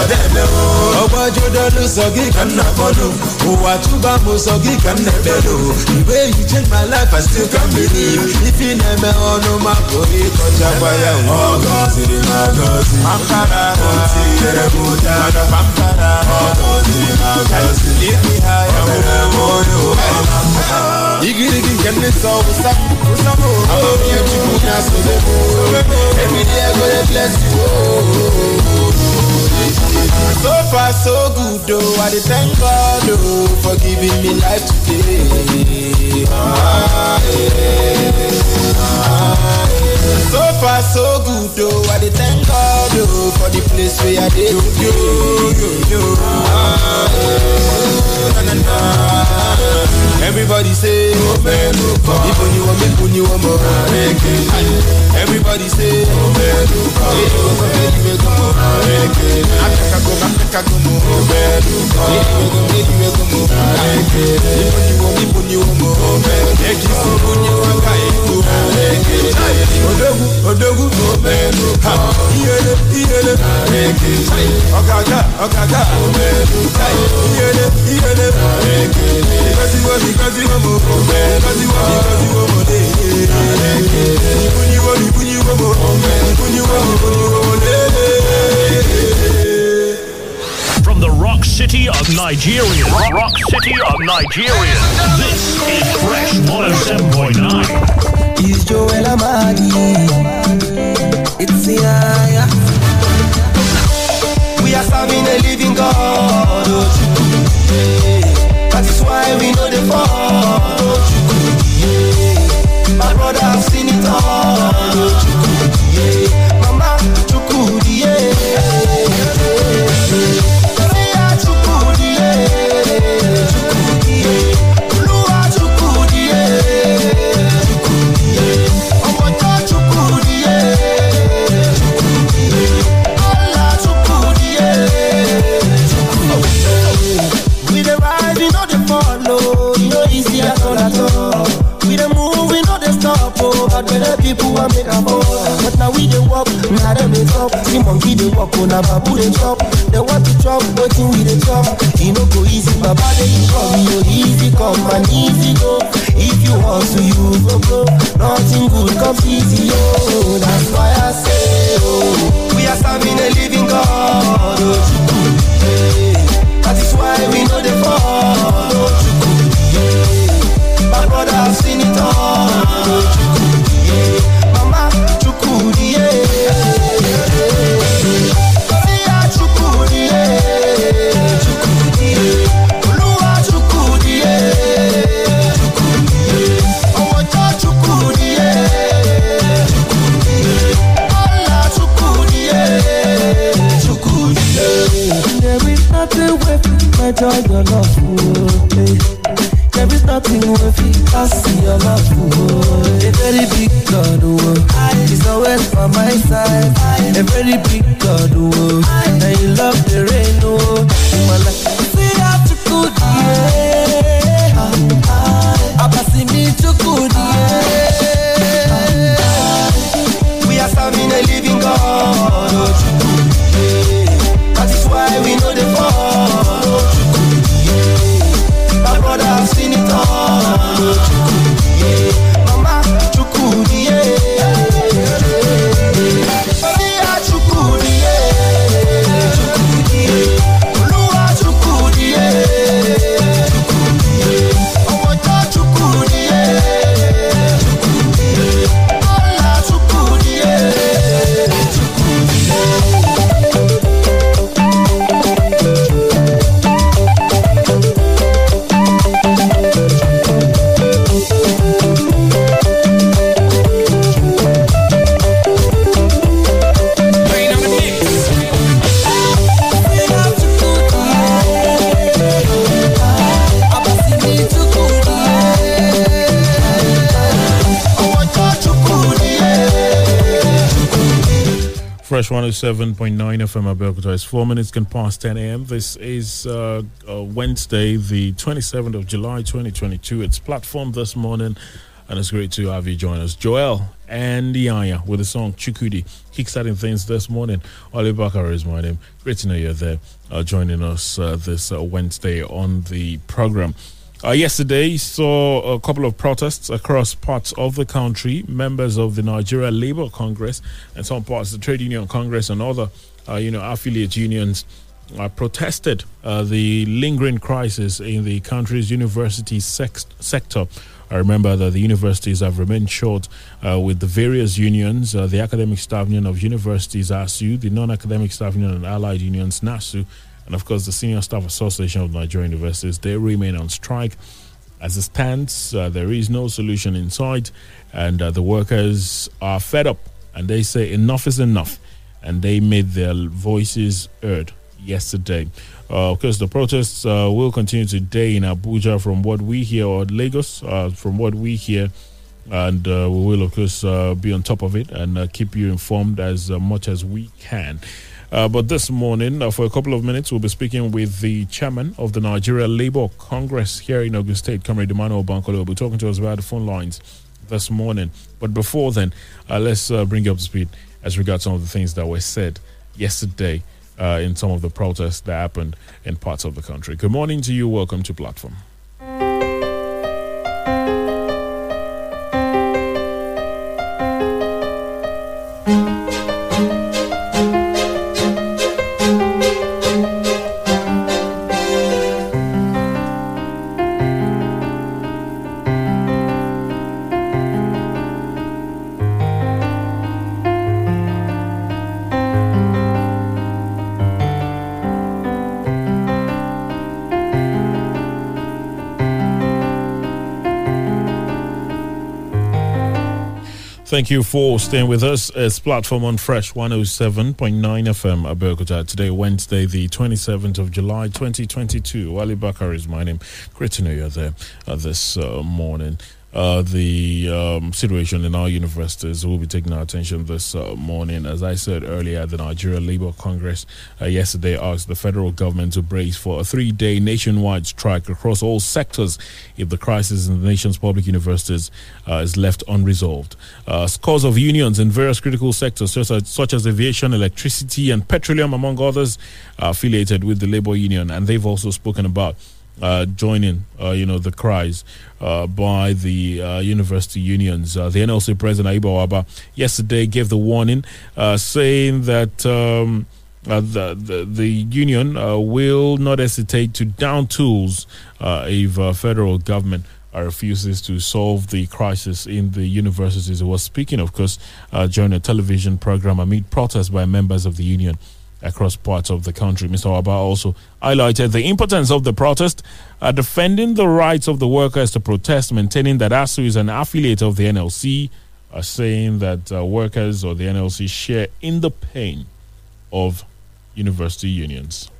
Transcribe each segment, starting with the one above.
ọ̀dẹ́dẹ́ o. ọgbọ́jú dọ́dún sọ kí kan náà kọ́nù òwà túbà mo sọ kí kan náà bẹ̀rù ìwé yìí change my life I still can't believe ifi nẹ̀mẹ̀ ọ̀nù máa kó ìkọjá wáyà wọn. ọgọ́ ti di máa pampara o yẹrẹ mo já. pampara ọgọ́ ti di máa gọ́ sí. ibi ayọ̀ ọ̀dọ̀ mo ní o. igirigi kẹ́ni sọ wùsà wùsà mo. àbọ̀ mi ò jù kú ní asọ̀dẹ̀ mo. èmi ni ẹgbẹ́ bless you. So far so good oh, I thank God oh for giving me life today. Ah, yeah. Ah, yeah. So far so good oh, I thank God oh for the place where I dey yo yo yo yo. Ah, na, na, na. Everybody say, oh man, oh God. Even you want me, you want. Everybody say, oh man, oh God. Hey, oh man, you make more. Africa go, Africa go more. Oh man, oh God. Hey, you you you want me, you want more. Make you you want. Odogu, God. Iyele, Iyele, oh man, oh God. Iyele, Iyele, wo mo. Ibuni wo, ibuni wo mo. From the rock city of Nigeria. Rock, rock city of Nigeria. This is Fresh 107.9. Is Joel Amadi. It's the Yaya. We are serving a living God. Oh. That is why we know the fall. Oh. My brother I've seen it all. Oh, dey walk, oh, now babu dey chop. They want to chop, wetin we dey chop. E no go easy, baba dey come, you easy come and easy go. If you hustle, you go go. Nothing good comes easy, oh. That's why I say, oh, we are serving a living God. Oh, Chukwu. Yeah. That is why we know the fall. My joy, your love. Oh, hey. There is nothing it. I see your love. Oh, eh. a very big God. Oh, He's always by my side. A very big God. Oh, eh. and you love the rain. 107.9 FM Abeokuta. It's four minutes can pass 10 a.m. This is uh, uh, Wednesday, the 27th of July, 2022. It's platform this morning. and it's great to have you join us. Joel and Yaya with the song Chukudi, kickstarting things this morning. Ali Bakar is my name. Great to know you're there, uh, joining us uh, this uh, Wednesday on the program. Uh, yesterday saw a couple of protests across parts of the country. Members of the Nigeria Labour Congress and some parts of the Trade Union Congress and other, uh, you know, affiliate unions uh, protested uh, the lingering crisis in the country's university sex- sector. I remember that the universities have remained short uh, with the various unions, uh, the Academic Staff Union of Universities, ASUU, the Non Academic Staff Union and Allied Unions, NASU, and of course the Senior Staff Association of Nigerian Universities. They remain on strike. As it stands, uh, there is no solution in sight, and uh, the workers are fed up and they say enough is enough, and they made their voices heard yesterday. Uh, of course, the protests uh, will continue today in Abuja from what we hear, or Lagos uh, from what we hear. And uh, we will, of course, uh, be on top of it and uh, keep you informed as much as we can. Uh, but this morning, uh, for a couple of minutes, we'll be speaking with the chairman of the Nigeria Labour Congress here in Ogun State, Comrade Emmanuel Bankole. will be talking to us about the phone lines this morning. But before then, uh, let's bring you up to speed as regards some of the things that were said yesterday uh, in some of the protests that happened in parts of the country. Good morning to you. Welcome to Platform. Thank you for staying with us. It's platform on Fresh 107.9 FM Abeokuta. Today, Wednesday, the 27th of July, 2022. Wali Bakar is my name. Great to know you're there uh, this uh, morning uh, the um, situation in our universities will be taking our attention this uh, morning. As I said earlier, the Nigeria Labour Congress uh, yesterday asked the federal government to brace for a three day nationwide strike across all sectors if the crisis in the nation's public universities uh, is left unresolved. Uh, scores of unions in various critical sectors, such as, such as aviation, electricity, and petroleum, among others, are affiliated with the Labour Union, and they've also spoken about uh, joining, uh, you know, the cries uh, by the uh, university unions. Uh, the NLC president Ayuba Wabba yesterday gave the warning, saying that. Um, the, the, the union will not hesitate to down tools if federal government refuses to solve the crisis in the universities. It was speaking, of course, during a television program amid protests by members of the union across parts of the country. Mr. Wabba also highlighted the importance of the protest, uh, defending the rights of the workers to protest, maintaining that ASUU is an affiliate of the NLC, uh, saying that uh, workers or the NLC share in the pain of university unions.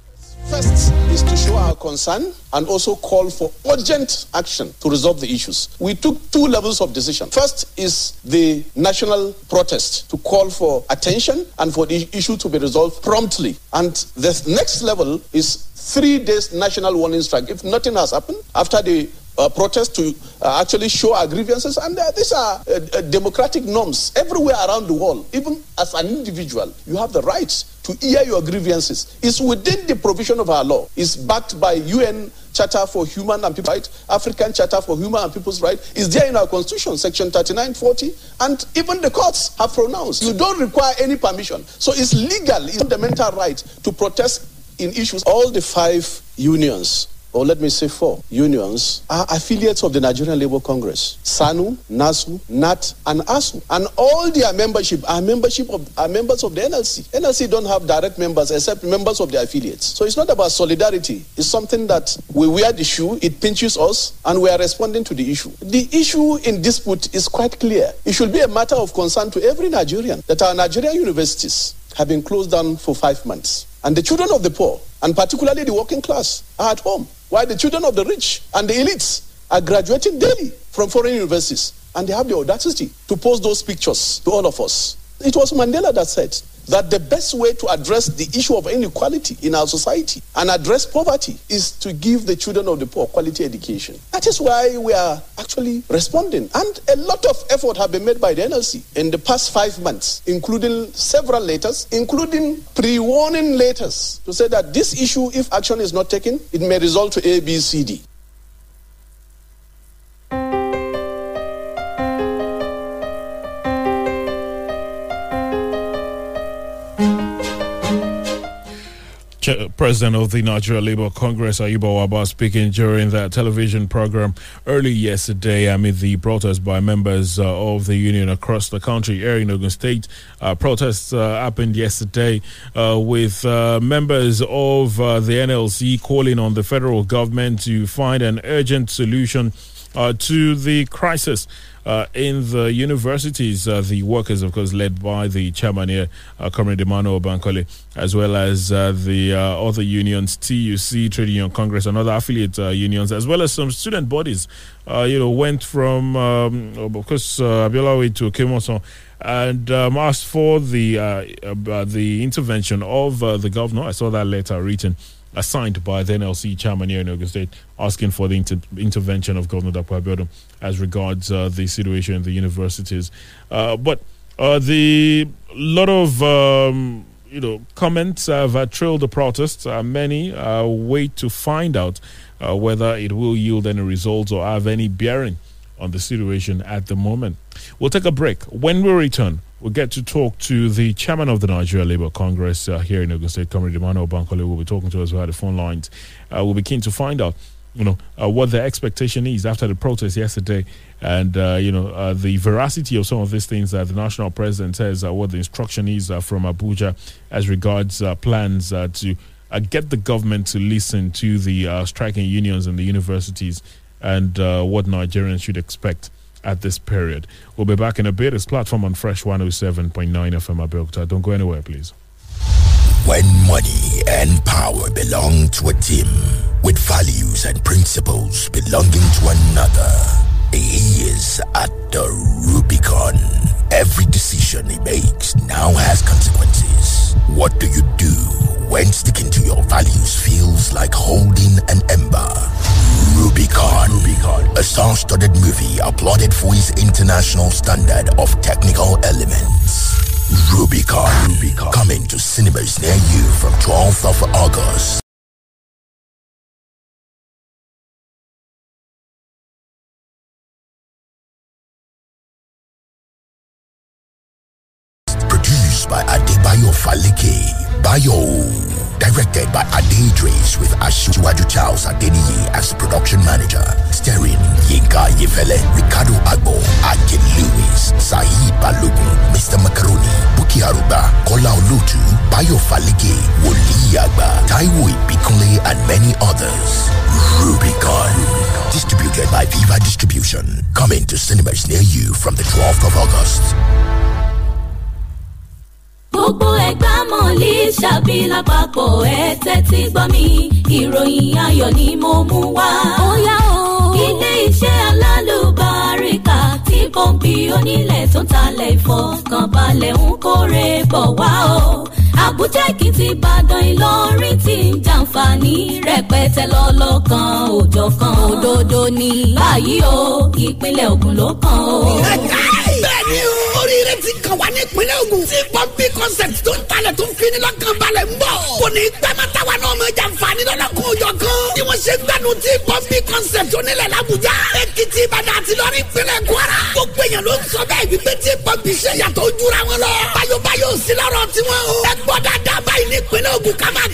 First is to show our concern and also call for urgent action to resolve the issues. We took two levels of decision. First is the national protest to call for attention and for the issue to be resolved promptly. And the next level is three days national warning strike. If nothing has happened after the uh, protest to uh, actually show our grievances. And uh, these are uh, uh, democratic norms everywhere around the world. Even as an individual, you have the right to hear your grievances. It's within the provision of our law. It's backed by UN Charter for Human and People's Rights, African Charter for Human and People's Rights. Is there in our Constitution, Section 3940, and even the courts have pronounced. You don't require any permission. So it's legal, it's fundamental right to protest in issues. All the five unions or let me say four unions, are affiliates of the Nigerian Labour Congress. SSANU, NASU, NAT, and ASUU. And all their membership are membership of are members of the NLC. NLC don't have direct members except members of the affiliates. So it's not about solidarity. It's something that we wear the shoe, it pinches us, and we are responding to the issue. The issue in dispute is quite clear. It should be a matter of concern to every Nigerian that our Nigerian universities have been closed down for five months. And the children of the poor, and particularly the working class, are at home. While the children of the rich and the elites are graduating daily from foreign universities. And they have the audacity to post those pictures to all of us. It was Mandela that said, that the best way to address the issue of inequality in our society and address poverty is to give the children of the poor quality education. That is why we are actually responding. And a lot of effort have been made by the NLC in the past five months, including several letters, including pre-warning letters to say that this issue, if action is not taken, it may result to A, B, C, D. President of the Nigeria Labour Congress, Ayuba Wabba, speaking during that television program early yesterday amid the protests by members uh, of the union across the country. Here in Ogun State, uh, protests uh, happened yesterday uh, with uh, members of uh, the NLC calling on the federal government to find an urgent solution uh, to the crisis uh, in the universities. Uh, the workers, of course, led by the chairman here, uh, Comrade Emmanuel Bankole, as well as uh, the uh, other unions, TUC, Trade Union Congress, and other affiliate uh, unions, as well as some student bodies, you know, went from, um, of course, uh, Abiola Way to Oke-Mosan and um, asked for the the intervention of the governor. I saw that letter written signed by the NLC chairman here in Ogun State, asking for the inter- intervention of Governor Dapo as regards uh, the situation in the universities. Uh, but uh, the lot of um, you know comments have uh, trailed the protests. Uh, many uh, wait to find out whether it will yield any results or have any bearing on the situation at the moment. We'll take a break. When we return, we'll get to talk to the chairman of the Nigeria Labour Congress uh, here in Ogun State, Comrade Emmanuel Bankole. We'll be talking to us via the phone lines. Uh, we'll be keen to find out, you know, uh, what the expectation is after the protest yesterday, and uh, you know, uh, the veracity of some of these things that the national president says, what the instruction is uh, from Abuja as regards plans to get the government to listen to the striking unions and the universities and uh, what Nigerians should expect at this period. We'll be back in a bit. It's platform on Fresh 107.9 FM Abeokuta. Don't go anywhere, please. When money and power belong to a team with values and principles belonging to another, he is at the Rubicon. Every decision he makes now has consequences. What do you do when sticking to your values feels like holding an ember? Rubicon. Rubicon. A star-studded movie applauded for its international standard of technical elements. Rubicon. Rubicon. Coming to cinemas near you from 12th of August. Bayo. Directed by Ade Idris with Ashuwaju Charles Adeniyi as production manager. Starring Yinka Ayefele, Ricardo Agbo, Akin Lewis, Saheed Balogun, Mr. Macaroni, Buki Aruba, Kola Olutu, Bayo Falike, Woli Agba, Taiwo Ibikunle, and many others. Rubicon. Distributed by Viva Distribution. Coming to cinemas near you from the 12th of August. Gbogbo ẹ̀gbá mọ̀lì ṣàbí lápapọ̀ ẹ̀ tẹ́tí gbọ́ mi ìròyìn ayọ̀ ni mo mú wá. ó yá o. ilé iṣẹ́ alálùbáríkà tí pọ́ǹpì onílẹ̀ tó talẹ̀ ìfọkànbalẹ̀ ń kórè bọ̀ wá o. àbújá èkìtì ìbàdàn ìlọrin ti ń jàǹfààní rẹpẹtẹ lọ́lọ́kan òjọ̀kan òdodo ni. báyìí o ìpínlẹ̀ ògùn ló kàn o. bẹ́ẹ̀ni o oríire ti kàn wá ní ìpínlẹ̀ Ògùn. Tí pọ́ńpì concept tó ń talẹ̀ tó ń fini lọ́kàn balẹ̀ ń bọ̀. Kò ní gbẹ́mọ́ta wa náà mọ̀ jàǹfààní lọ́dọ̀ kó o jọ kan. Tí wọ́n ṣe gbẹ́nu tí pọ́ńpì concept onílẹ̀ l'Àbújá. Èkìtì Ìbàdàn àti lọ́rin ìpínlẹ̀ Kwara. Gbogbo èèyàn ló ń sọ bẹ́ẹ̀ wípé tí pọ́ńpì ṣe yàtọ̀ ojú ra wọn lọ. Báyọ̀báyọ̀ sí lọ́rọ̀ tiwọn o. Ẹ gbọ́ dáadáa báyìí ní ìpínlẹ̀ máa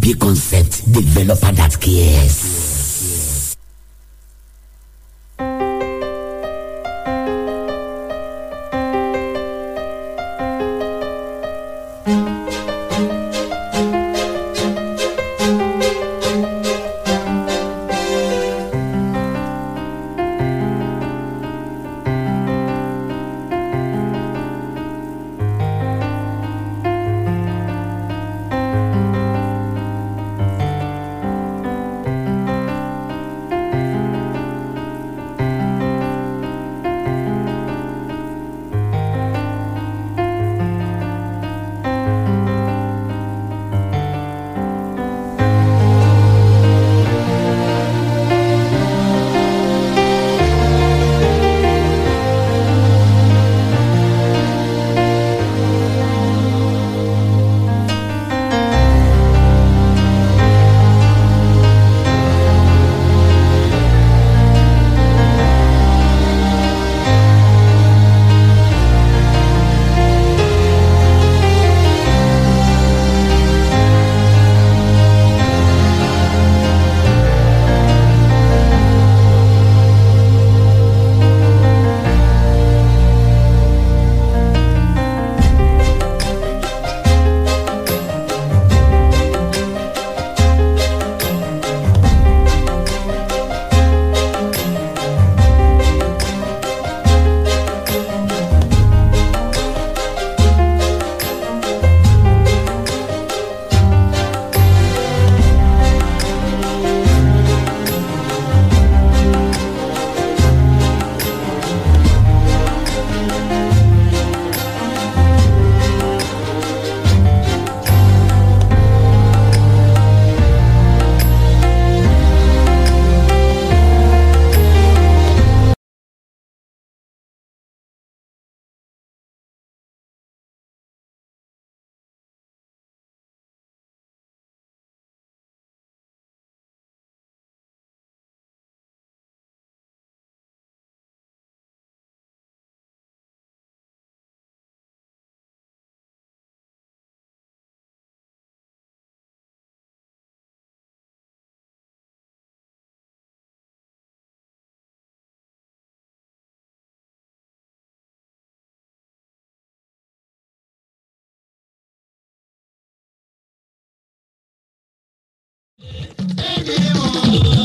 be concept, develop a dat kyes. Thank you.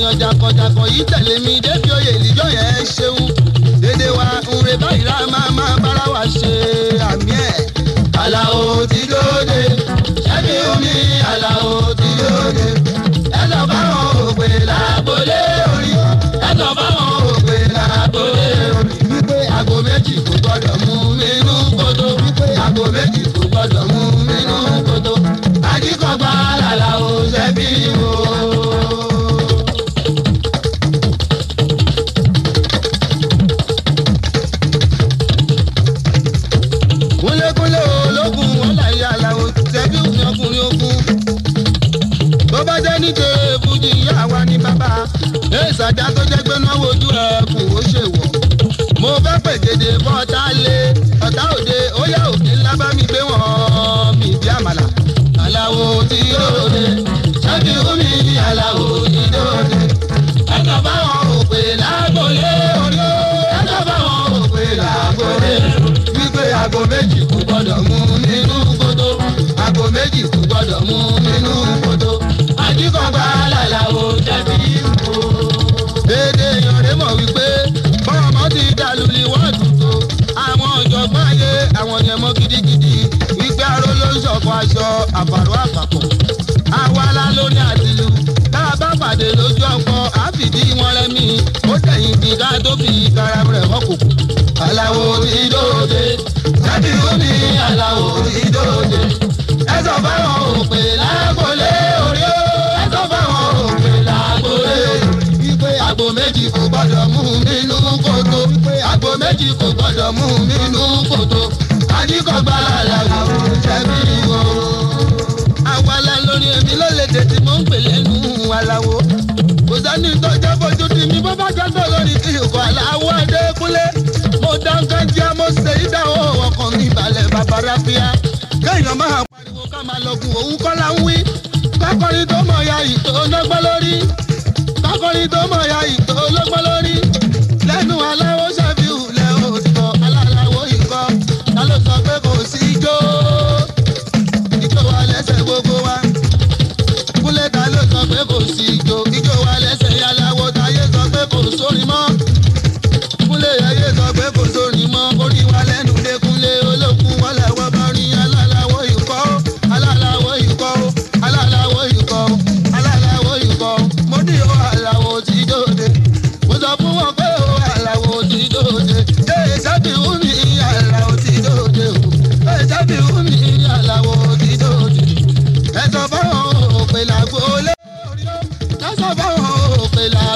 Àtẹyàn jàkọjàkọ yìí tẹ̀lé mi débi oyè ìjọ yẹn ṣeun. Dédé wa nre báyìí rà máa máa bára wa ṣe. Àmì ẹ̀. àlàó ti dóde. Ṣẹ́bi omi àlàó ti dóde. Ẹ lọ báwọn òpè làbólé orí. Ẹ lọ báwọn òpè làbólé orí. Wípé àgbo méjì kò gbọdọ̀ mú nínú kótó wípé àgbo méjì kò gbọdọ̀ mú nínú kótó àjíkọ̀gbá làlàó ṣẹ́bi o. èsàdá tó jẹ́ pé náwó ojú ẹkùn ó ṣe wọ̀. Mo fẹ́ pègèdè fún ọ̀tá lé. Ọ̀tá òde ó yá òkè ńlá bá mi gbé wọn. Mi bí àmàlà aláwo tí yóò dé ṣáàbì omi aláwo tí yóò dé ẹ̀ka báwọn òpè lágbólé orí ẹ̀ka báwọn òpè lágbólé wípé aago méjì kò yẹn mọ́ gidigidi. Wípé aró ló ń ṣọ̀kan aṣọ àfàrọ̀ àpapọ̀. Àwa la lórí àtìlú tá a bá pàdé lójú ọkọ àfìdí wọn rẹmi. Ó tẹ̀yìn bí ká tó fi karam rẹ̀ wọ́kùnkù. aláwo ti dóde jáde omi aláwo ti ẹ sọ fáwọn òpè lágbólé orí ó ẹ sọ fáwọn òpè lágbólé wípé àgbo méjì kò gbọdọ̀ mú nínú kòtò. Àgbo méjì kò gbọdọ̀ mú nínú kòtò jọ́dọ̀ lórí ìkọ̀ aláwọ̀ adékúnlé. mo dáńgá jẹ́ mo ṣe ìdáwọ́ ọkàn mi balẹ̀ bàbá ráfíà. kéèyàn máa pariwo ká máa lọ́gùn òun kọ́ la ń wí. kákọ́rin tó mọ̀ ya ìtò lọ́gbọ́n lórí. kákọ́rin tó mọ̀ ya ìtò lọ́gbọ́n lórí. lẹ́nu aláwo ṣàfihàn lẹ́ òtítọ́ aláwo ikọ́ ta ló sọ pé kò sí ijó ijó wa lẹ́sẹ̀ gbogbo wa. kúlẹ̀ ta ló sọ pé kò sí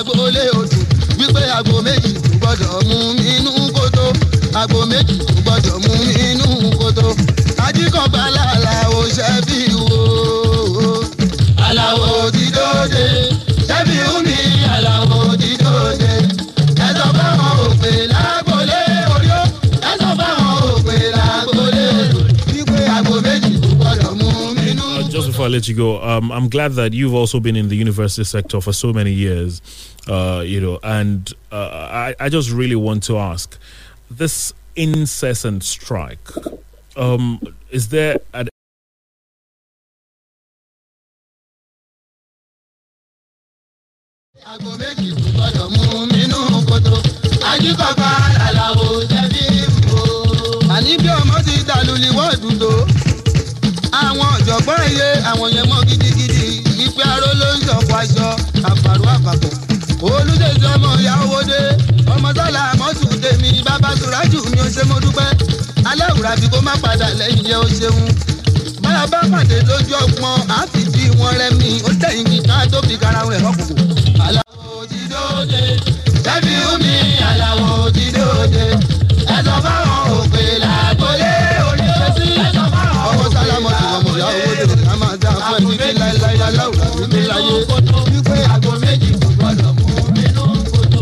agboolé odò wípé agbo méjì kò gbọdọ̀ mú mi inú kótó. Agbo méjì kò gbọdọ̀ mú mi inú kótó. Ajíkọ̀ọ́bá làlà òṣèbí wo. Aláwọ̀ òdìdó dé. Before I let you go, um, I'm glad that you've also been in the university sector for so many years, uh, you know, and uh, I, I just really want to ask this incessant strike. Um, is there an. Àní bí ọmọ ti dàlú wọ́ọ̀dù tó. Ọ̀jọ̀gbọ́n iye àwọn yẹn mọ́ gidigidi. Wípé aró ló ń sọ̀kọ̀ aṣọ àpàrọ̀ àpapọ̀. Olúdèjì ọmọ ìyá owó dé. Ọmọ sọ́la àmọ́tù tèmi bàbá Sùrájù mi ò ṣe mo dúpẹ́. Aláwùrà bí kò má padà lẹ́yìn yẹ ó ṣeun. Báyà bá pàdé lójú ọgbọ́n, á fi bí wọn rẹmi. Ó tẹ̀yìn kíkà tó fi karahun ẹ̀ lọ́kùnkùn. Àlàó ti dóde, ṣẹ́bi omi àlàó ti wípé láyé. Wípé àgọ́ méjì kò gbọ́dọ̀ mú nínú kòtò.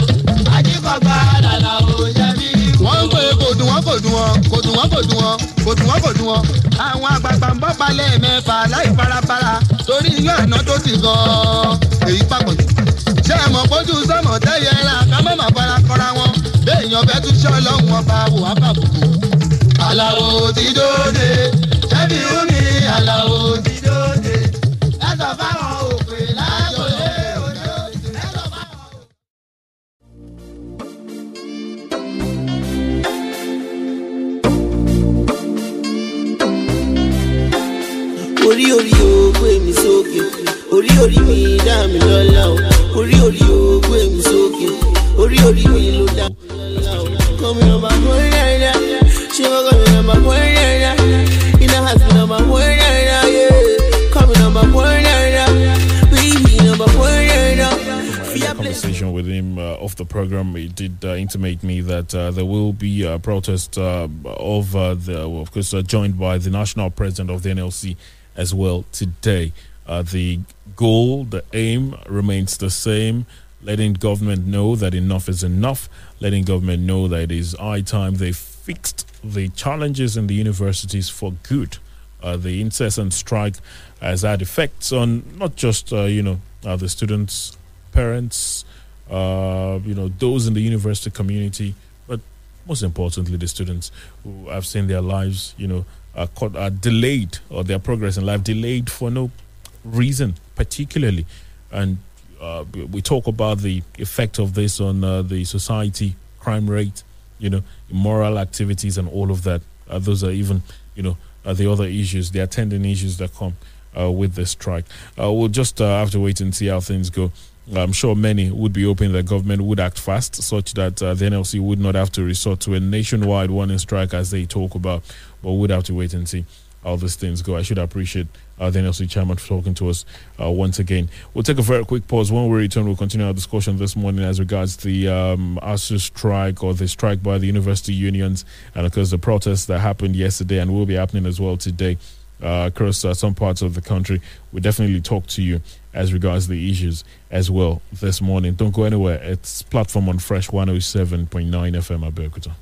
Àjíkọ̀gbà làlàó jẹ̀bi wọ́n ń pè kò dùn wọ́n kò dùn wọ́n kò dùn wọ́n kò dùn wọ́n kò dùn wọ́n kò dùn wọ́n. àwọn àgbààgbà ń bọ́ palẹ̀ mẹ́fà láì farafara torí iyán àná tó ti gan-an èyí papọ̀ jù. ṣé ẹ mọ̀ pójú sọ́mọ̀ tẹ́yẹ ra ká má má fara kọ́ra wọn béèyàn fẹ́ tún ṣe ọlọ́run ọba wò á bàbùkù. àlàó ti dóde ṣẹ́bi omi àlàó ti orí orí o gbé mi sókè orí orí mi dá mi lọ́lá o orí orí o gbé mi sókè orí orí mi ló dá mi lọ́lá o. kọ́mi ọmọ àgbọ̀n rẹ̀ ṣé wọ́n kọ́mi ọmọ àgbọ̀n rẹ̀ iná àti ọmọ àgbọ̀n rẹ̀ kọ́mi ọmọ àgbọ̀n rẹ̀ bíbí ọmọ àgbọ̀n rẹ̀. I had a conversation with him uh, off the program. He did uh, intimate me that uh, there will be a protest uh, of uh, the, well, of course, uh, joined by the national president of the NLC as well today. Uh, the goal, the aim remains the same. Letting government know that enough is enough. Letting government know that it is high time they fixed the challenges in the universities for good. Uh, the incessant strike has had effects on not just uh, you know uh, the students, parents, uh, you know those in the university community, but most importantly the students who have seen their lives you know are, caught, are delayed or their progress in life delayed for no reason particularly, and uh, we- talk about the effect of this on uh, the society crime rate, you know, immoral activities and all of that. Uh, those are even, you know, uh, the other issues, the attendant issues that come uh, with the strike. Uh, we'll just have to wait and see how things go. I'm sure many would be hoping that government would act fast, such that uh, the NLC would not have to resort to a nationwide warning strike as they talk about, but would have to wait and see how these things go. I should appreciate uh, the NLC chairman for talking to us uh, once again. We'll take a very quick pause. When we return, we'll continue our discussion this morning as regards the um, ASUU strike or the strike by the university unions, and of course the protests that happened yesterday and will be happening as well today uh, across uh, some parts of the country. We'll definitely talk to you as regards the issues as well this morning. Don't go anywhere. It's platform on Fresh 107.9 FM Abeokuta.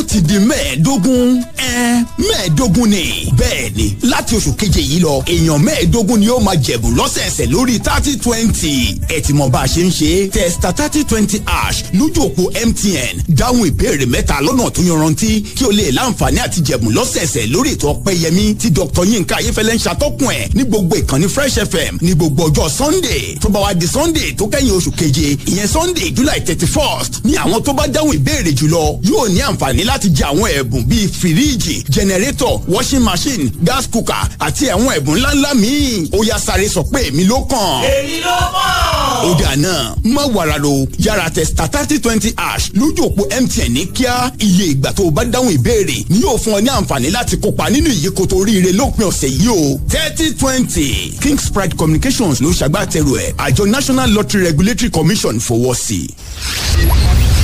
Ó ti di mẹ́ẹ̀ẹ́dógún ẹ mẹ́ẹ̀ẹ́dógún ni. Bẹ́ẹ̀ ni láti oṣù keje yìí lọ èèyàn mẹ́ẹ̀ẹ́dógún ni ó máa jẹ̀bù lọ́sẹ̀ẹsẹ̀ lórí thirty twenty. Ẹ ti bá a ṣe ń ṣe. Testa thirty twenty ash lójú òpó mtn dáhùn ìbéèrè mẹ́ta lọ́nà tó yanrantí kí o lè láǹfààní àti jẹ̀bù lọ́sẹ̀ẹsẹ̀ lórí ètò ọpẹ́yẹmí tí dr. Yinka ayéfẹ́lẹ́ ń ṣàtọ́kùn ẹ̀ ní fm ní sunday. Tó bá wá sunday tó kẹ́yìn oṣù sunday july thirty first ní àwọn tó bá dáhùn ìbéèrè jùlọ yóò ní àǹfààní láti jẹ àwọn ẹ̀bùn bíi fìríìjì jẹnẹrétọ̀ washing machine gas cooker àti àwọn ẹ̀bùn ńláńlá míì ó yá sáré sọ pé èmi ló kàn. èyí ló mọ̀. ó dà náà má wàrà lo yàrá tẹ star thirty twenty ash lójú òpó mtn ní kíá iye ìgbà tó o bá dáhùn ìbéèrè ni yóò fún ọ ní àǹfààní láti kópa nínú ìyíkoto oríire lópin ọ̀sẹ̀ yìí o thirty twenty kings pride communications ló ṣàgbàtẹrù ẹ̀ àjọ national lottery regulatory commission fowọ́ sí.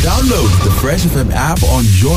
Download the Fresh FM app on your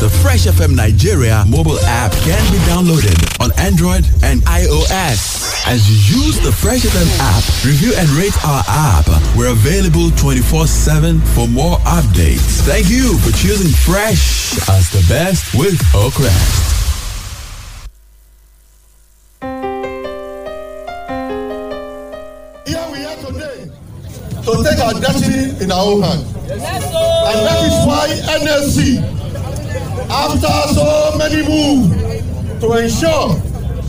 The Fresh FM Nigeria mobile app can be downloaded on Android and iOS. As you use the Fresh FM app, review and rate our app. We're available 24 7 for more updates. Thank you for choosing Fresh as the best with Oakrest. To take our destiny in our own hands. And that is why NLC, after so many moves to ensure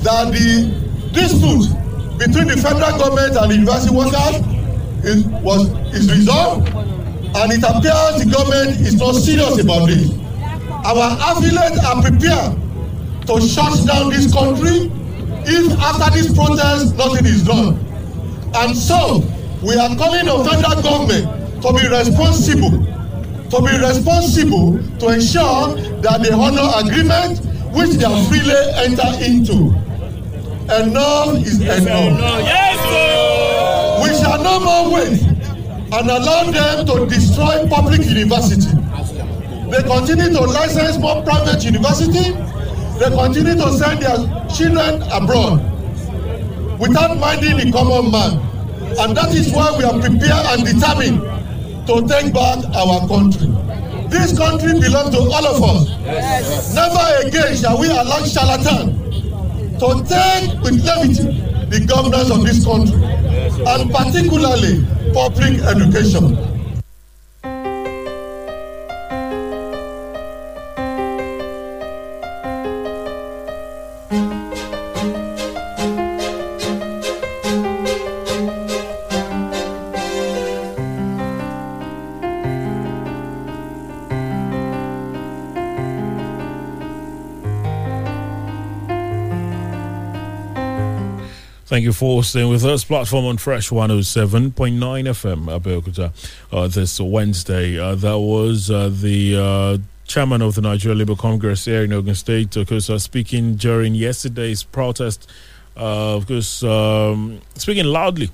that the dispute between the federal government and the university workers is, was, is resolved, and it appears the government is not serious about this. Our affiliates are prepared to shut down this country if after this protest nothing is done. And so we are calling on federal government to be responsible, to be responsible to ensure that they honor agreement which they freely entered into. Enough is enough. We shall no more wait and allow them to destroy public university. They continue to license more private university. They continue to send their children abroad without minding the common man. And that is why we are prepared and determined to take back our country. This country belongs to all of us. Never again shall we allow charlatan to take with levity the governance of this country and particularly public education. Thank you for staying with us. Platform on Fresh 107.9 FM, Abeokuta, uh, this Wednesday. Uh, that was uh, the uh, chairman of the Nigeria Labour Congress here in Ogun State, course, uh, speaking during yesterday's protest, uh, of course, um, speaking loudly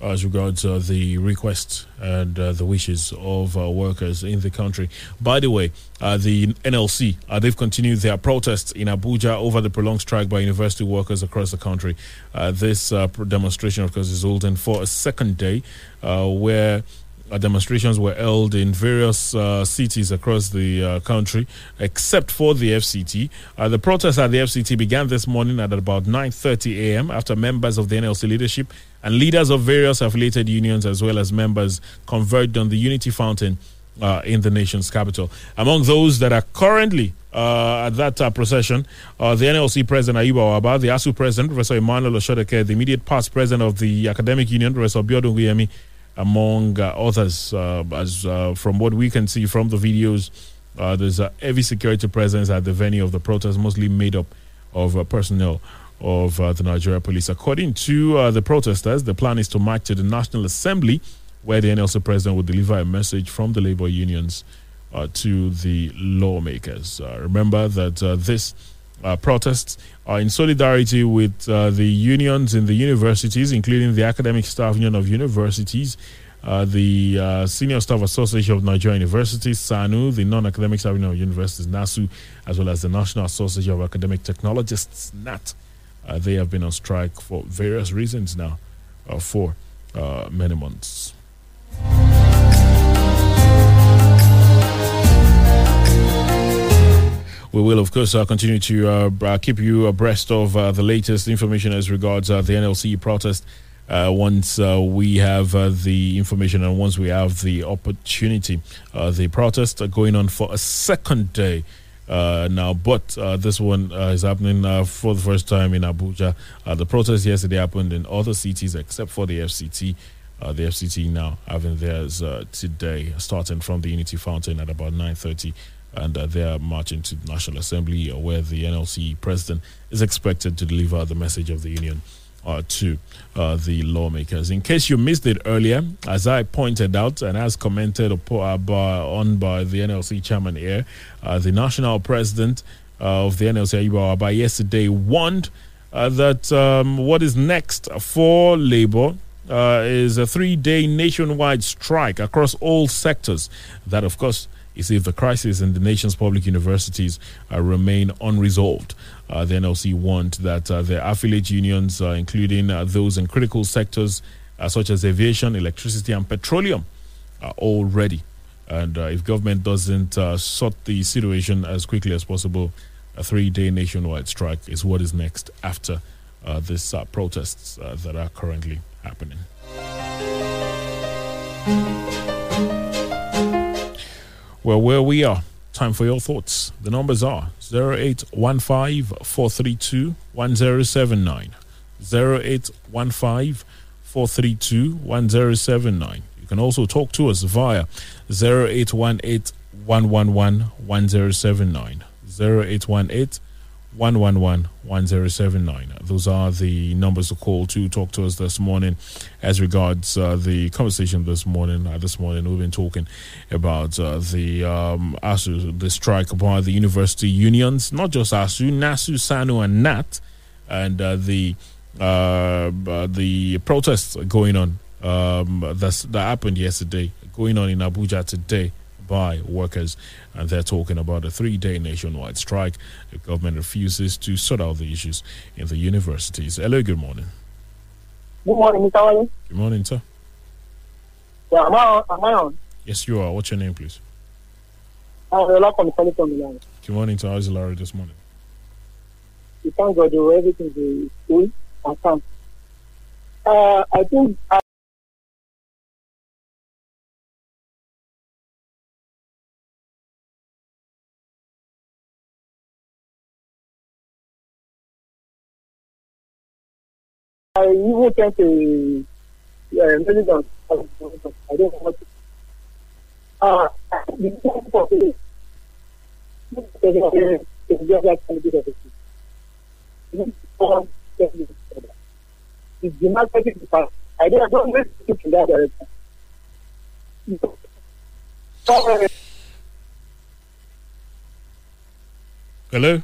as regards uh, the requests and uh, the wishes of uh, workers in the country. By the way, uh, the NLC uh, they've continued their protests in Abuja over the prolonged strike by university workers across the country. Uh, this demonstration, of course, is holding for a second day, where uh, demonstrations were held in various uh, cities across the uh, country, except for the FCT. the protests at the FCT began this morning at about 9:30 a.m. after members of the NLC leadership and leaders of various affiliated unions, as well as members, converged on the Unity Fountain uh, in the nation's capital. Among those that are currently uh, at that uh, procession, uh, the NLC president Ayuba Wabba, the ASUU president Professor Emmanuel Osodeke, the immediate past president of the academic union Professor Biodun Ogunyemi, among uh, others. Uh, as uh, from what we can see from the videos, there's a heavy security presence at the venue of the protest, mostly made up of personnel of the Nigeria police. According to the protesters, the plan is to march to the National Assembly, where the NLC president will deliver a message from the labor unions uh, to the lawmakers. Uh, remember that uh, this protests are in solidarity with the unions in the universities, including the Academic Staff Union of Universities. Uh, the uh, Senior Staff Association of Nigerian Universities, SSANU, the Non Academic Staff Union of Universities, NASU, as well as the National Association of Academic Technologists, NAT. Uh, they have been on strike for various reasons now for many months. We will, of course, uh, continue to uh, uh keep you abreast of uh, the latest information as regards uh, the NLC protest once we have the information and once we have the opportunity. the protests are going on for a second day. now, but this one is happening for the first time in Abuja. the protest yesterday happened in other cities except for the FCT. Uh, the FCT now having theirs uh, today, starting from the Unity Fountain at about 9:30, and uh, they are marching to the National Assembly, uh, where the NLC president is expected to deliver the message of the union uh, to uh, the lawmakers. In case you missed it earlier, as I pointed out and as commented uh, by, on by the NLC chairman here, uh, the national president of the NLC, Ayuba yesterday warned uh, that um, what is next for Labour uh, is a three day nationwide strike across all sectors. That, of course, if the crisis in the nation's public universities uh, remain unresolved. Uh, the NLC warned that uh, their affiliate unions, uh, including uh, those in critical sectors uh, such as aviation, electricity, and petroleum, are all ready. And if government doesn't sort the situation as quickly as possible, a three day nationwide strike is what is next after these protests that are currently happening. Well, where we are, time for your thoughts. The numbers are 0815 432 1079. 0815 432 1079. You can also talk to us via 0818 111 1079. 0818 111 1079. Those are the numbers to call to talk to us this morning as regards uh, the conversation this morning. Uh, this morning, we've been talking about uh, the um, ASUU, the strike by the university unions, not just ASUU, NASU, SSANU, and NAT, and uh, the uh, uh, the protests going on um, that happened yesterday, going on in Abuja today by workers, and they're talking about a three day nationwide strike. The government refuses to sort out the issues in the universities. Hello, good morning. Good morning, Mr. Wale. Good morning, sir. Yeah, am I on? Am I on? Yes, you are. What's your name, please? I'm Ola from Telecom Milan. Good morning to How's Larry this morning? We thank God for everything is cool and calm. Uh, I think uh, I what to the I don't, to. Hello?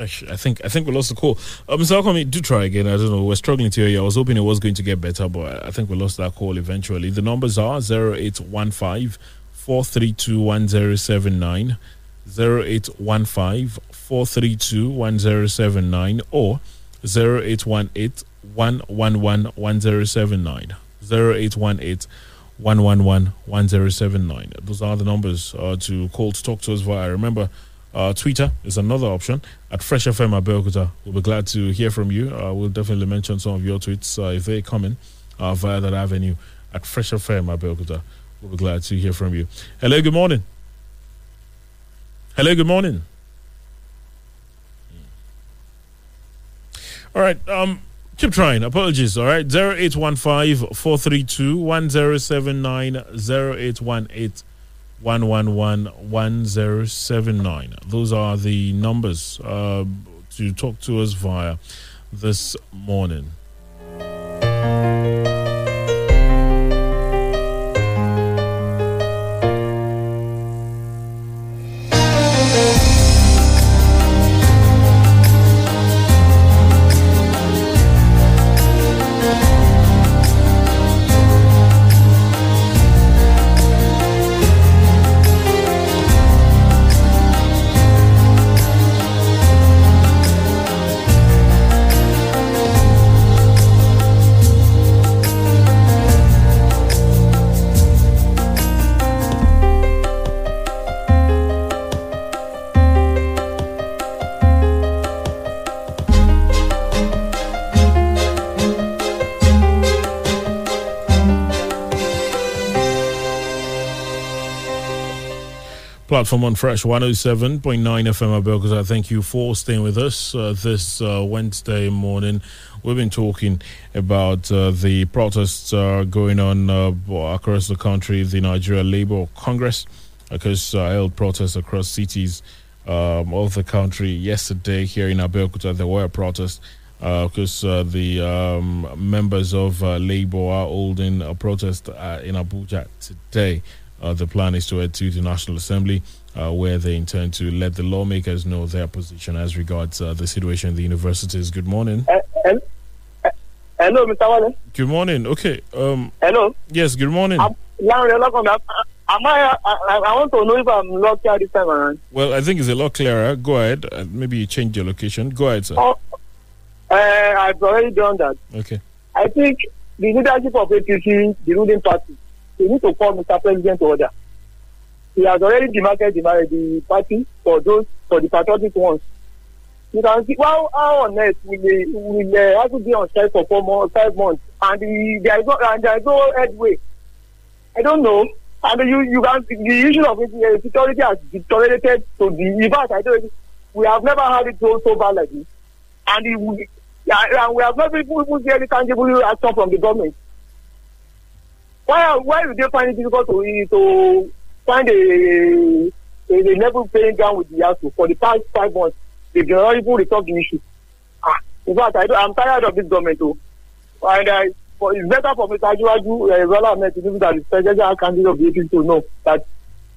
I think I think we lost the call. Uh, Mr. Alcomi, do try again. I don't know. We're struggling to hear you. I was hoping it was going to get better, but I think we lost that call eventually. The numbers are 0815 432 1079, 0815 432 1079, or 0818 111 1079. 0818 111 1079. Those are the numbers uh, to call to talk to us via. Remember, uh, Twitter is another option at Fresh FM Abeokuta. We'll be glad to hear from you. Uh, we'll definitely mention some of your tweets uh, if they come in uh, via that avenue at Fresh FM Abeokuta. We'll be glad to hear from you. Hello, good morning. Hello, good morning. All right. Um, keep trying. Apologies. All right. 0815 432 1079 0818 111 1079. Those are the numbers uh, to talk to us via this morning. Platform on Fresh 107.9 FM I thank you for staying with us uh, this uh, Wednesday morning. we've been talking about uh, the protests uh, going on uh, across the country, the Nigeria Labour Congress, because uh, held protests across cities um, of the country yesterday. Here in Abeokuta, there were protests because uh, the um, members of Labour are holding a protest in Abuja today. Uh, the plan is to head to the National Assembly, uh, where they intend to let the lawmakers know their position as regards uh, the situation in the universities. Good morning. Hello, Mr. Wale. Good morning. Okay. Um, Hello. yes. Good morning. I'm. Am I, I, I want to know if I'm lucky this time around. well, I think it's a lot clearer. Go ahead. Uh, maybe you change your location. Go ahead, sir. Oh, uh, I've already done that. Okay. I think the leadership of APC, the ruling party, they need to call Mr. President to order. He has already demarcated the, party for those for the patriotic ones. You can see how, how on earth will they will uh, have to be on strike for four months, five months, and the, there is no and there is no headway. I don't know. And you you can the issue of uh, security has deteriorated to the fact I don't we have never had it so so bad like this. And it, and we have not even even see any tangible action from the government. Why why do they find it difficult to to find a a, a level playing ground with the ASU for the past five months? They did not even the issue. Ah, in fact, I I'm tired of this government too. And uh, for, it's better for Mr. Ajiwaju, uh, Bola Ahmed Tinubu, that the presidential candidate of the APC to know that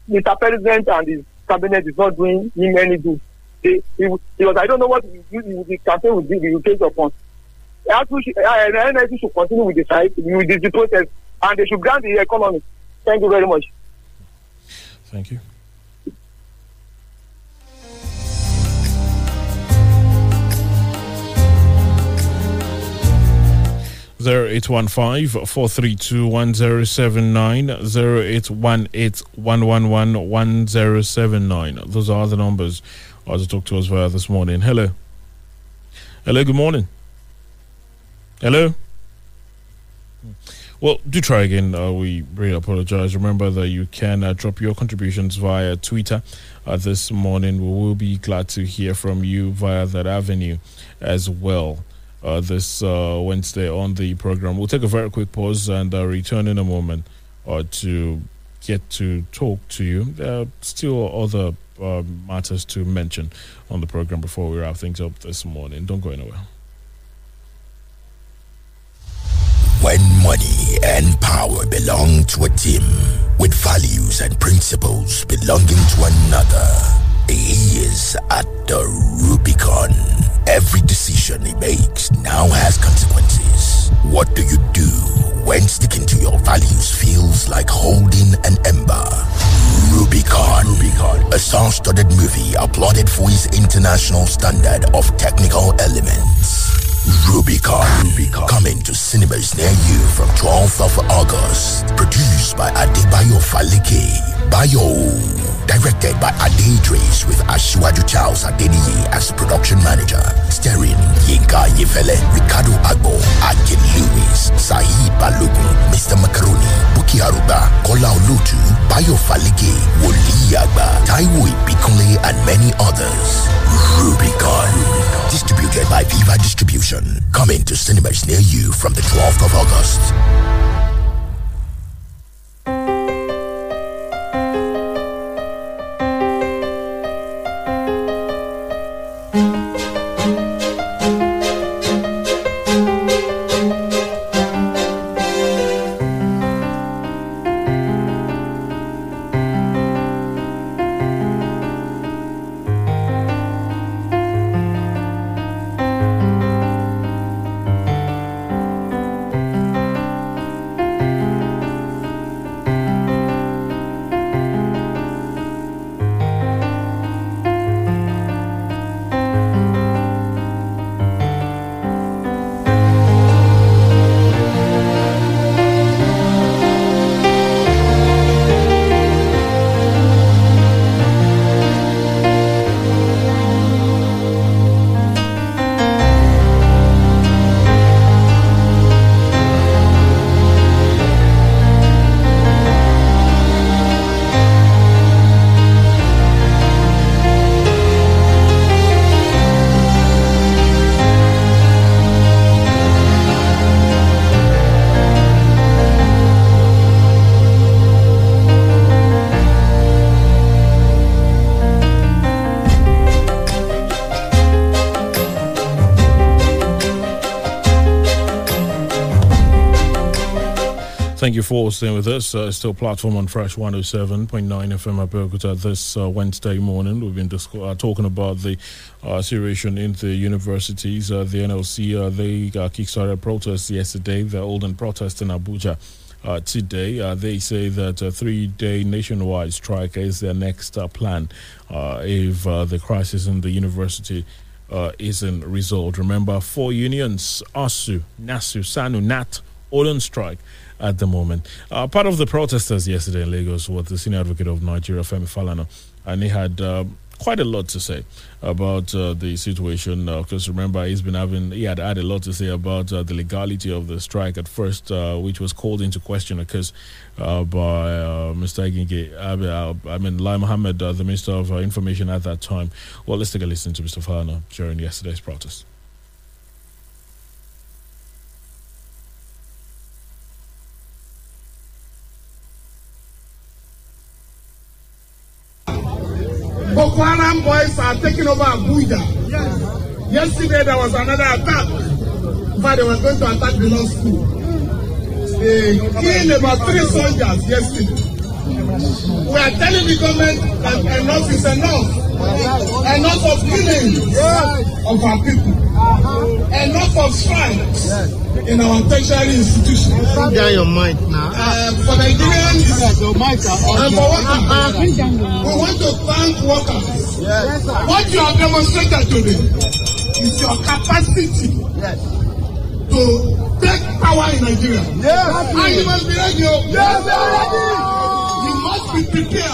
Mr. President and his cabinet is not doing him any good. They, he, because I don't know what the, the, the campaign will be, the take upon. NSC should continue with the site, with the, process, and they should grant the economy. Thank you very much. Thank you. Zero eight one five four three two one zero seven nine zero eight one eight one one one one zero seven nine. Those are the numbers uh, to talk to us via this morning. Hello. Hello. Good morning. Hello. Well, do try again. Uh, we really apologize. Remember that you can uh, drop your contributions via Twitter uh, this morning. We will be glad to hear from you via that avenue as well. Uh, this uh, Wednesday on the program. We'll take a very quick pause and uh, return in a moment to get to talk to you. There are still other matters to mention on the program before we wrap things up this morning. Don't go anywhere. When money and power belong to a team, with values and principles belonging to another, he is at the Rubicon. Every decision he makes now has consequences. What do you do when sticking to your values feels like holding an ember? Rubicon, Rubicon, a star-studded movie applauded for its international standard of technical elements. Rubicon. Rubicon. Coming to cinemas near you from 12th of August. Produced by Adebayo Falike. Bayo. Directed by Ade Idris with Ashwaju Charles Adeniyi as production manager. Starring Yinka Ayefele, Ricardo Agbo, Akin Lewis, Saheed Balogun, Mr. Macaroni, Buki Aruba, Kola Olutu, Bayo Falike, Woli Agba, Taiwo Ibikunle, and many others. Rubicon. Distributed by Viva Distribution. Coming to cinemas near you from the 12th of August. Thank you for staying with us. Uh, still platform on Fresh 107.9 FM Abeokuta this uh, Wednesday morning. We've been disc- uh, talking about the uh, situation in the universities. Uh, the NLC, uh, they uh, kickstarted protests yesterday. The Olden protest in Abuja. Uh, today, uh, they say that a three-day nationwide strike is their next uh, plan if the crisis in the university isn't resolved. Remember, four unions: ASUU, NASU, SSANU, NAT, all on strike at the moment. Uh, part of the protesters yesterday in Lagos was the senior advocate of Nigeria, Femi Falana, and he had uh, quite a lot to say about uh, the situation. Because remember, he's been having he had had a lot to say about uh, the legality of the strike at first, uh, which was called into question because uh, by uh, Mr. Aginge, I mean Lai Mohammed, uh, the Minister of uh, Information at that time. Well, let's take a listen to Mr. Falana during yesterday's protest. Over Abuja. Yesterday there was another attack. In fact, they were going to attack the law school. They killed about three soldiers yesterday. We are telling the government that enough is enough. Enough of killing of our people. Enough of strikes in our tertiary institutions. Calm down your mind now. Uh, for Nigerians and for workers, we want to thank workers. What you have demonstrated today is your capacity to take power in Nigeria. And you must be ready. oh. You must be prepared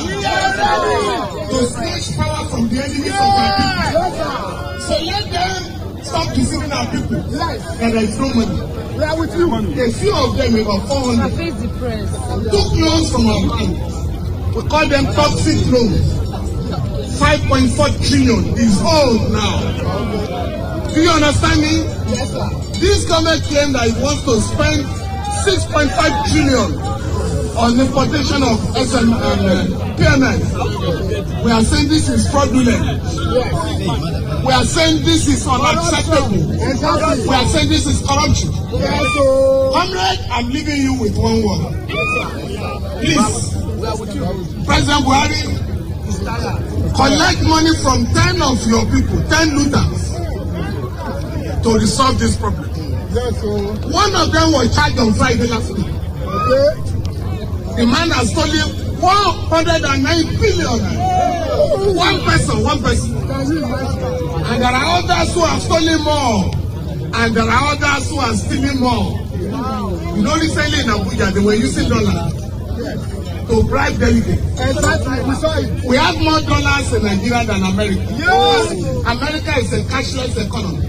to snatch power from the enemies of our people. So let them stop deceiving our people that there is no money. We are with you. A few of them, about 400, took loans from our bank. We call them toxic loans. 5.4 trillion is old now. Do you understand me? Yes, sir. This government claim that it wants to spend 6.5 trillion on importation of SM and uh, PMS. We are saying this is fraudulent. We are saying this is unacceptable. We are saying this is corruption. Comrade, I'm leaving you with one word. Please, President Buhari, collect money from 10 of your people, 10 looters, to resolve this problem. One of them was charged on Friday last week. The man has stolen 109 billion. One person, one person. And there are others who have stolen more. And there are others who are stealing more. You know, recently in Abuja, they were using dollars to bribe delegates. Exactly, we saw it. We have more dollars in Nigeria than America. Yes. America is a cashless economy.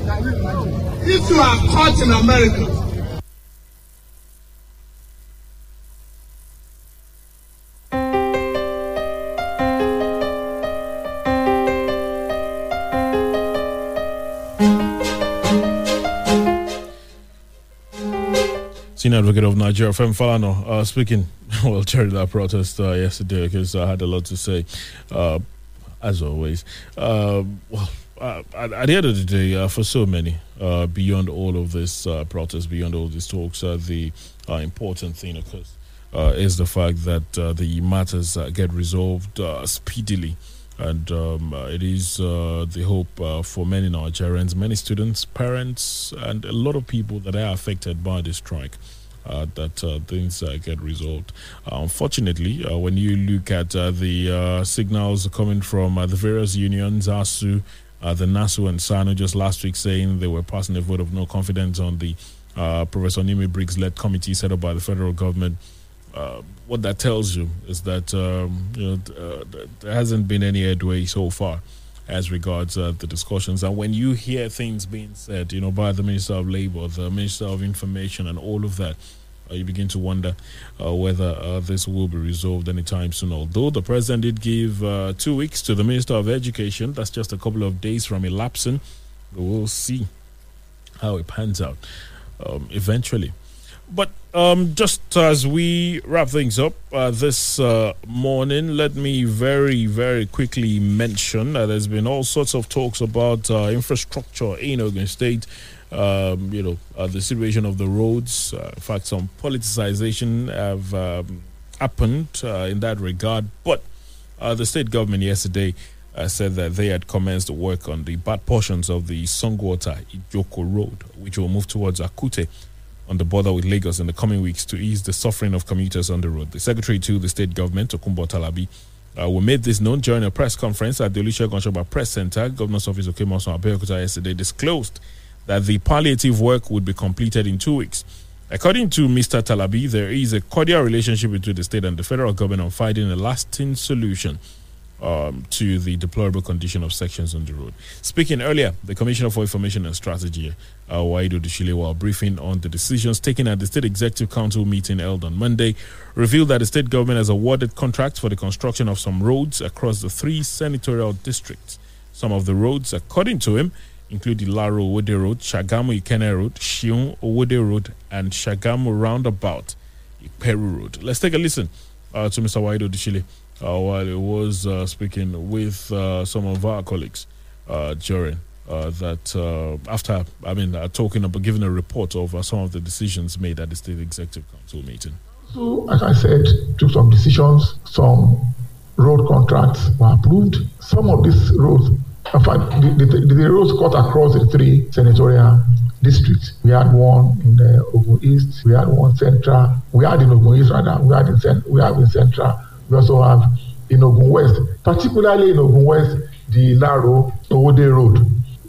If you are caught in America, Senior advocate of Nigeria, Femi Falana, uh, speaking, well, during that protest uh, yesterday, because I had a lot to say, uh, as always. Uh, well, at, at the end of the day, uh, for so many, uh, beyond all of this uh, protest, beyond all these talks, the important thing, of course, is the fact that the matters get resolved speedily. And um, it is the hope for many Nigerians, many students, parents, and a lot of people that are affected by the strike. Uh, that uh, things uh, get resolved. Unfortunately, when you look at the signals coming from the various unions, ASUU, the NASU, and SSANU, just last week saying they were passing a vote of no confidence on the Professor Nimi Briggs led committee set up by the federal government. Uh, what that tells you is that um, you know uh, there hasn't been any headway so far as regards uh, the discussions. And when you hear things being said, you know, by the Minister of Labour, the Minister of Information, and all of that, you begin to wonder uh, whether uh, this will be resolved anytime soon. Although the president did give uh, two weeks to the Minister of Education, that's just a couple of days from elapsing. We will see how it pans out um, eventually. But um, just as we wrap things up uh, this uh, morning, let me very, very quickly mention that there's been all sorts of talks about uh, infrastructure in Ogun State. Um, you know, uh, the situation of the roads. Uh, in fact, some politicization have um, happened uh, in that regard. But uh, the state government yesterday uh, said that they had commenced work on the bad portions of the Sango-Ota Ijoko Road, which will move towards Akute on the border with Lagos in the coming weeks to ease the suffering of commuters on the road. The secretary to the state government, Tokumbo Talabi, uh, we made this known during a press conference at the Olusegun Press Center. Governor's office of Oke-Mosan Abeokuta yesterday disclosed that the palliative work would be completed in two weeks. According to Mr. Talabi, there is a cordial relationship between the state and the federal government on finding a lasting solution um, to the deplorable condition of sections on the road. Speaking earlier, the Commissioner for Information and Strategy, uh, Waheed Odusile, while briefing on the decisions taken at the State Executive Council meeting held on Monday, revealed that the state government has awarded contracts for the construction of some roads across the three senatorial districts. Some of the roads, according to him, include the Laro Owode Road, Shagamu Ikenne Road, Shion Owode Road, and Shagamu Roundabout Peru Road. Let's take a listen uh, to Mr. Waheed Odusile uh, while he was uh, speaking with uh, some of our colleagues uh, during uh, that uh, after I mean talking about giving a report of some of the decisions made at the state executive council meeting. So, as I said, took some decisions. Some road contracts were approved. Some of these roads, in fact, the, the, the roads cut across the three senatorial districts. We had one in uh, Ogun East. We had one central. We had in Ogun East rather. We had in we have in central. We also have in Ogun West, particularly in Ogun West, the Laro Owode Road.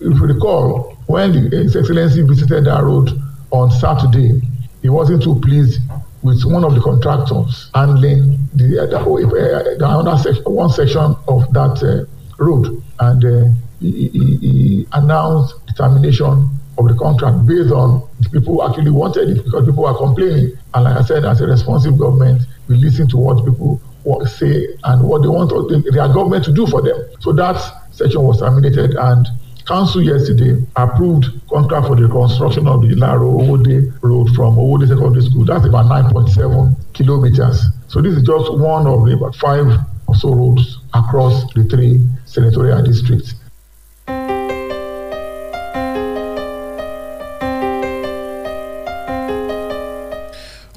If you recall, when the, His Excellency visited that road on Saturday, he wasn't too pleased with one of the contractors handling the, uh, the, uh, the another sec- one section of that uh, road, and uh, he, he, he announced determination of the contract based on the people who actually wanted it because people were complaining. And like I said, as a responsive government, we listen to what people say and what they want their government to do for them. So that section was terminated and Council yesterday approved contract for the construction of the Laro Owode Road from Owode Secondary School. That's about 9.7 kilometers. So this is just one of the about five or so roads across the three senatorial districts.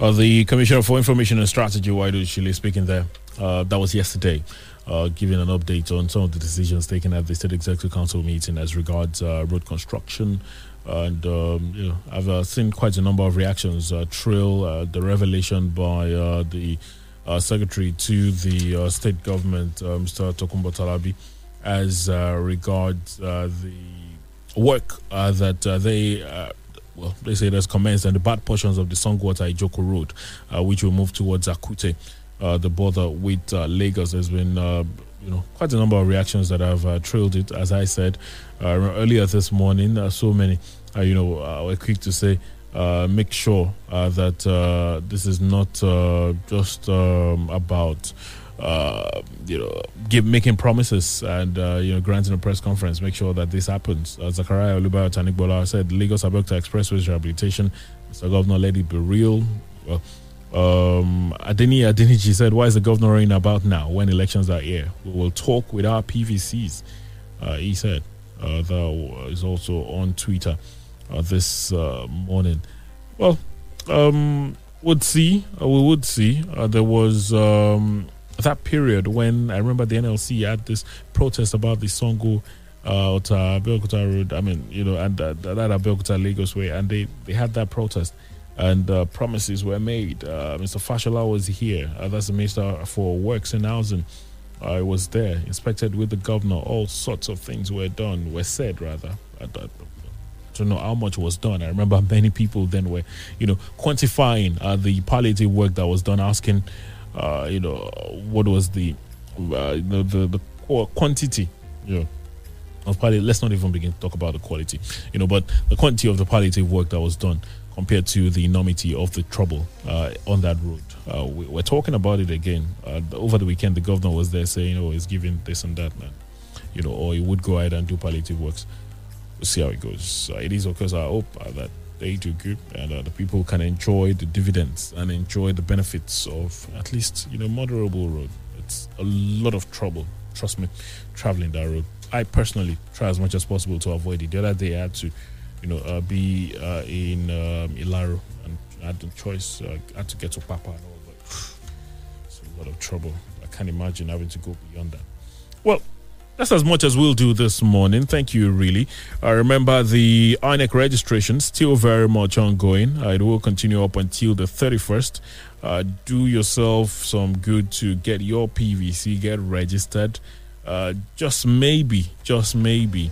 Uh, the Commissioner for Information and Strategy, Waheed Odusile, speaking there. Uh, that was yesterday, uh, giving an update on some of the decisions taken at the State Executive Council meeting as regards uh, road construction. And um, you know, I've uh, seen quite a number of reactions. Uh, uh, the revelation by the uh, Secretary to the uh, State Government, uh, Mr. Tokumbo Talabi, as uh, regards uh, the work uh, that they well, they say it has commenced and the bad portions of the Sango-Ota Ijoko Road, which will move towards Akute, the border with Lagos. There's been, you know, quite a number of reactions that have trailed it. As I said earlier this morning, so many, you know, were quick to say, make sure uh, that uh, this is not uh, just um, about. Uh, you know, give making promises and uh, you know granting a press conference. Make sure that this happens. Uh, Zachariah Olubayo Tanikbola said Lagos Abeokuta Expressway rehabilitation. Mr. Governor, let it be real. Well, um, Adeni Adeniji said, "Why is the governor worrying about now when elections are here? We will talk with our PVCs." Uh, he said uh, that is also on Twitter uh, this uh, morning. Well, um, would see. Uh, we would see. Uh, there was um, that period when I remember the NLC had this protest about the Songo uh, to Abeokuta Road. I mean, you know, and uh, that Abeokuta Lagos way, and they they had that protest. And uh, promises were made. Uh, Mr. Fashola was here. That's the Minister for Works and Housing. I was there, inspected with the governor. All sorts of things were done, were said rather. I, I, don't know how much was done. I remember many people then were, you know, quantifying uh, the palliative work that was done, asking, uh, you know, what was the, uh, know, the the quantity, you know, of palliative. Let's not even begin to talk about the quality, you know, but the quantity of the palliative work that was done compared to the enormity of the trouble uh, on that road. Uh, we, we're talking about it again. Uh, over the weekend, the governor was there saying, "Oh, he's giving this and that, man," you know, or he would go ahead and do palliative works. We'll see how it goes. It is, of course, I hope uh, that they do good and uh, the people can enjoy the dividends and enjoy the benefits of at least you know moderable road. It's a lot of trouble, trust me, traveling that road. I personally try as much as possible to avoid it. The other day, I had to you know, uh, be uh, in um, Ilaro, and I had the choice. Uh, I had to get to Papa, and all like, it's a lot of trouble. I can't imagine having to go beyond that. Well, that's as much as we'll do this morning. Thank you, really. I remember the INEC registration still very much ongoing. Uh, it will continue up until the 31st. Uh, do yourself some good to get your PVC, get registered. Uh, just maybe, just maybe,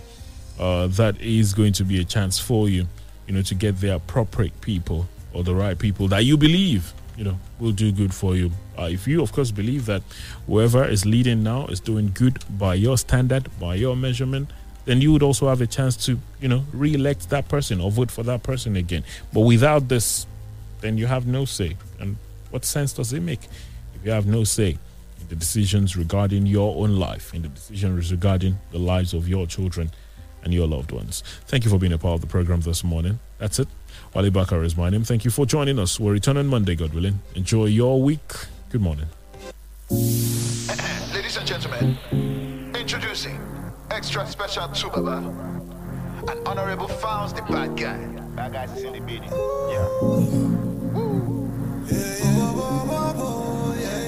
uh, that is going to be a chance for you, you know, to get the appropriate people or the right people that you believe, you know, will do good for you. Uh, if you, of course, believe that whoever is leading now is doing good by your standard, by your measurement, then you would also have a chance to, you know, re-elect that person or vote for that person again. But without this, then you have no say. And what sense does it make if you have no say in the decisions regarding your own life, in the decisions regarding the lives of your children and your loved ones? Thank you for being a part of the program this morning. That's it. Wale Bakar is my name. Thank you for joining us. We'll return on Monday, God willing. Enjoy your week. Good morning. Ladies and gentlemen, introducing extra special to Baba and Honorable Fouls the bad guy. Bad guys is in the building. Yeah.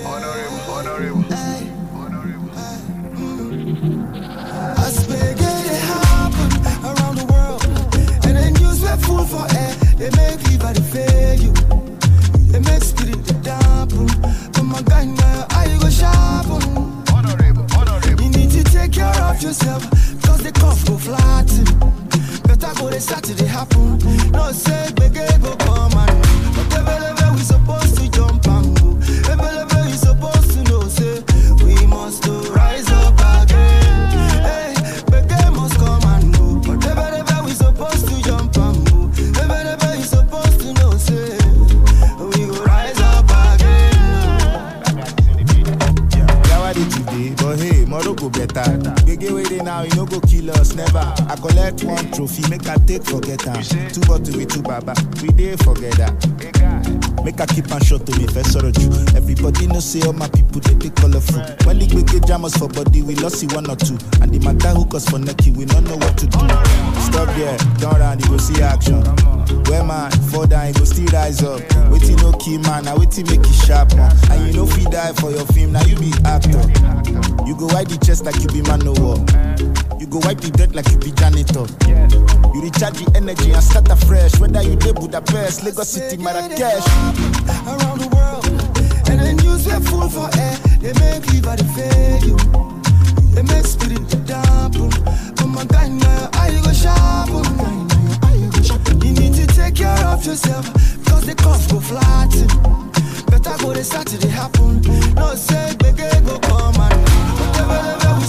Honorable, honorable. As they get it happen around the world, and the news were full for air. They make to fail you. They make spirit to dampen. Keep am short to me first sorrow you. Everybody know say all my people they dey colorful. When the gbege jam us for body, we lost see one or two. And the matter hook us for necky, we don't know what to do. Stop there, turn round, you go see action. Where man fall down, you go still rise up. Waiting no key man, now waiting make it sharp man. And you know fit die for your film, now you be actor. You go wipe the chest like you be man no war. You go wipe the dirt like you be janitor. You recharge the energy and start afresh. Whether you dey Budapest, Lagos City, Marrakesh. around the world. And the news we're full for air. They make liver to fail you. They make spirit to dampen. But my guy, now how you go sharpen? Oh, you need to take care of yourself. Cause the cough go flatten. Better go the Saturday happen. No say beggar go come and whatever we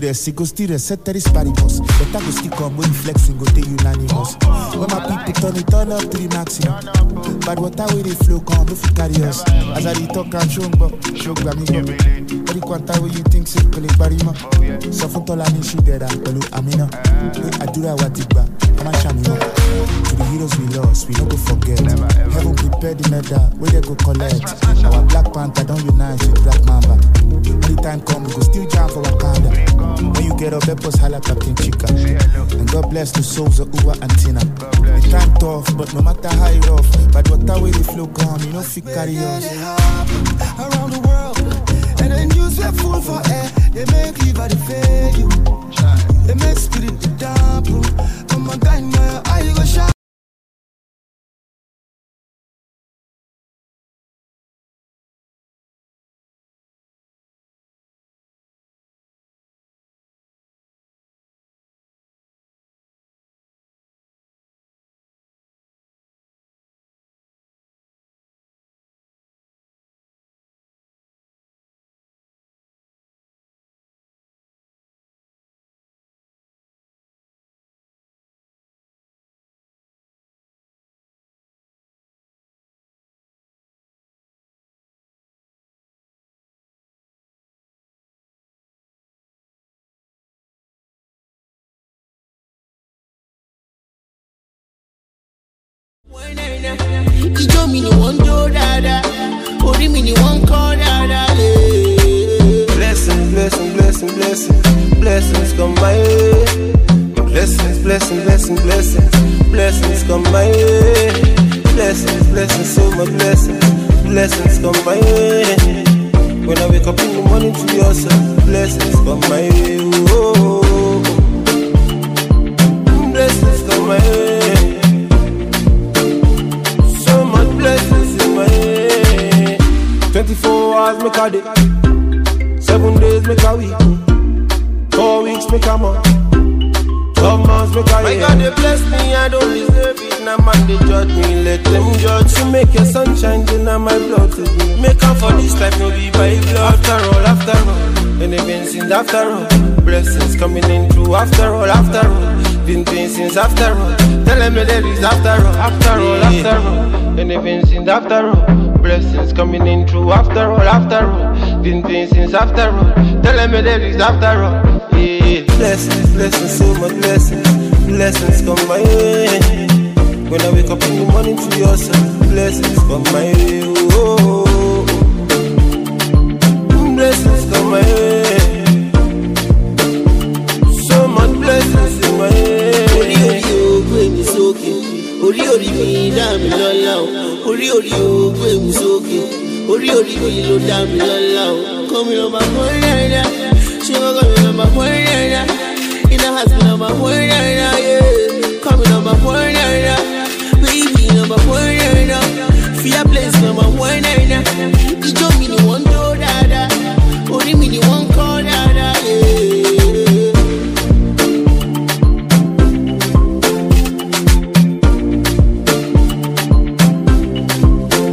rest, it go still rest, set there is paribus. Better go still come when flexing, go take unanimous. When my people turn it, turn up to the maximum. Bad water where they flow, come, if you carry us. As I talk and show, but show gba mi gbọ́. Every quanta where you think say mọ́. Sọ fún Tọ́lá ní ṣì dẹ̀ra pẹ̀lú Amina. Pé àdúrà wa ti gbà, a the heroes we lost, we no go forget. Heaven prepared the medal, where they go collect. Our Black Panther don't unite with Black Mamba. When the time come, we go still jam for Wakanda. When you get up, help us holla Captain Chica. And God bless the souls of Uwa and Tina. The time tough, but no matter how it rough, but water where the flow come, you know fit carry us. around the world. And the news we're full for air. They make liver to fail you. They make spirit to dampen. But my guy, now how you go sharp? Ijó mi ni wọ́n ń jó dáadáa, orí mi ni wọ́n ń kọ́ dáadáa. Blessings, blessings, blessings, blessings, blessings come my way. Blessings, blessings, blessings, blessings, blessings come my way. Blessings, blessings, so much blessings, blessings come my way. When I wake up in the morning to yourself, blessings come my way. Oh, blessings come my way. 24 hours make a day. Seven days make a week. Four weeks make a month. Twelve months make a year. My God, they bless me, I don't deserve it. Now man, they judge me, let them judge. You make your sunshine, then now my blood to me. Make up for this life, no be by blood. After all, after all, and been since after all. Blessings coming in through after all, after all. Been doing since after all. Tell them that it's after all, after all, after all. And been since after all. Blessings coming in through after all, after all. Been doing since after all. Tell them that it's after all. Yeah. Blessings, blessings, so much blessings. Blessings come my way. When I wake up in the morning to yourself, blessings come my way. Oh, oh, oh. blessings come my way. So much blessings in my orí way. orí o gbé mi sókè orí orí mi dá mi lọ́lá o. Orí orí o gbé mi sókè. Orí orí mi ló dá mi lọ́lá o. Kọ́ mi lọ́ máa pọ́n dáadáa ṣé wọ́n kọ́ mi lọ́ máa pọ́n dáadáa iná àti lọ́ máa pọ́n dáadáa yé kọ́ mi lọ́ máa pọ́n dáadáa baby lọ́ máa pọ́n dáadáa fìyà play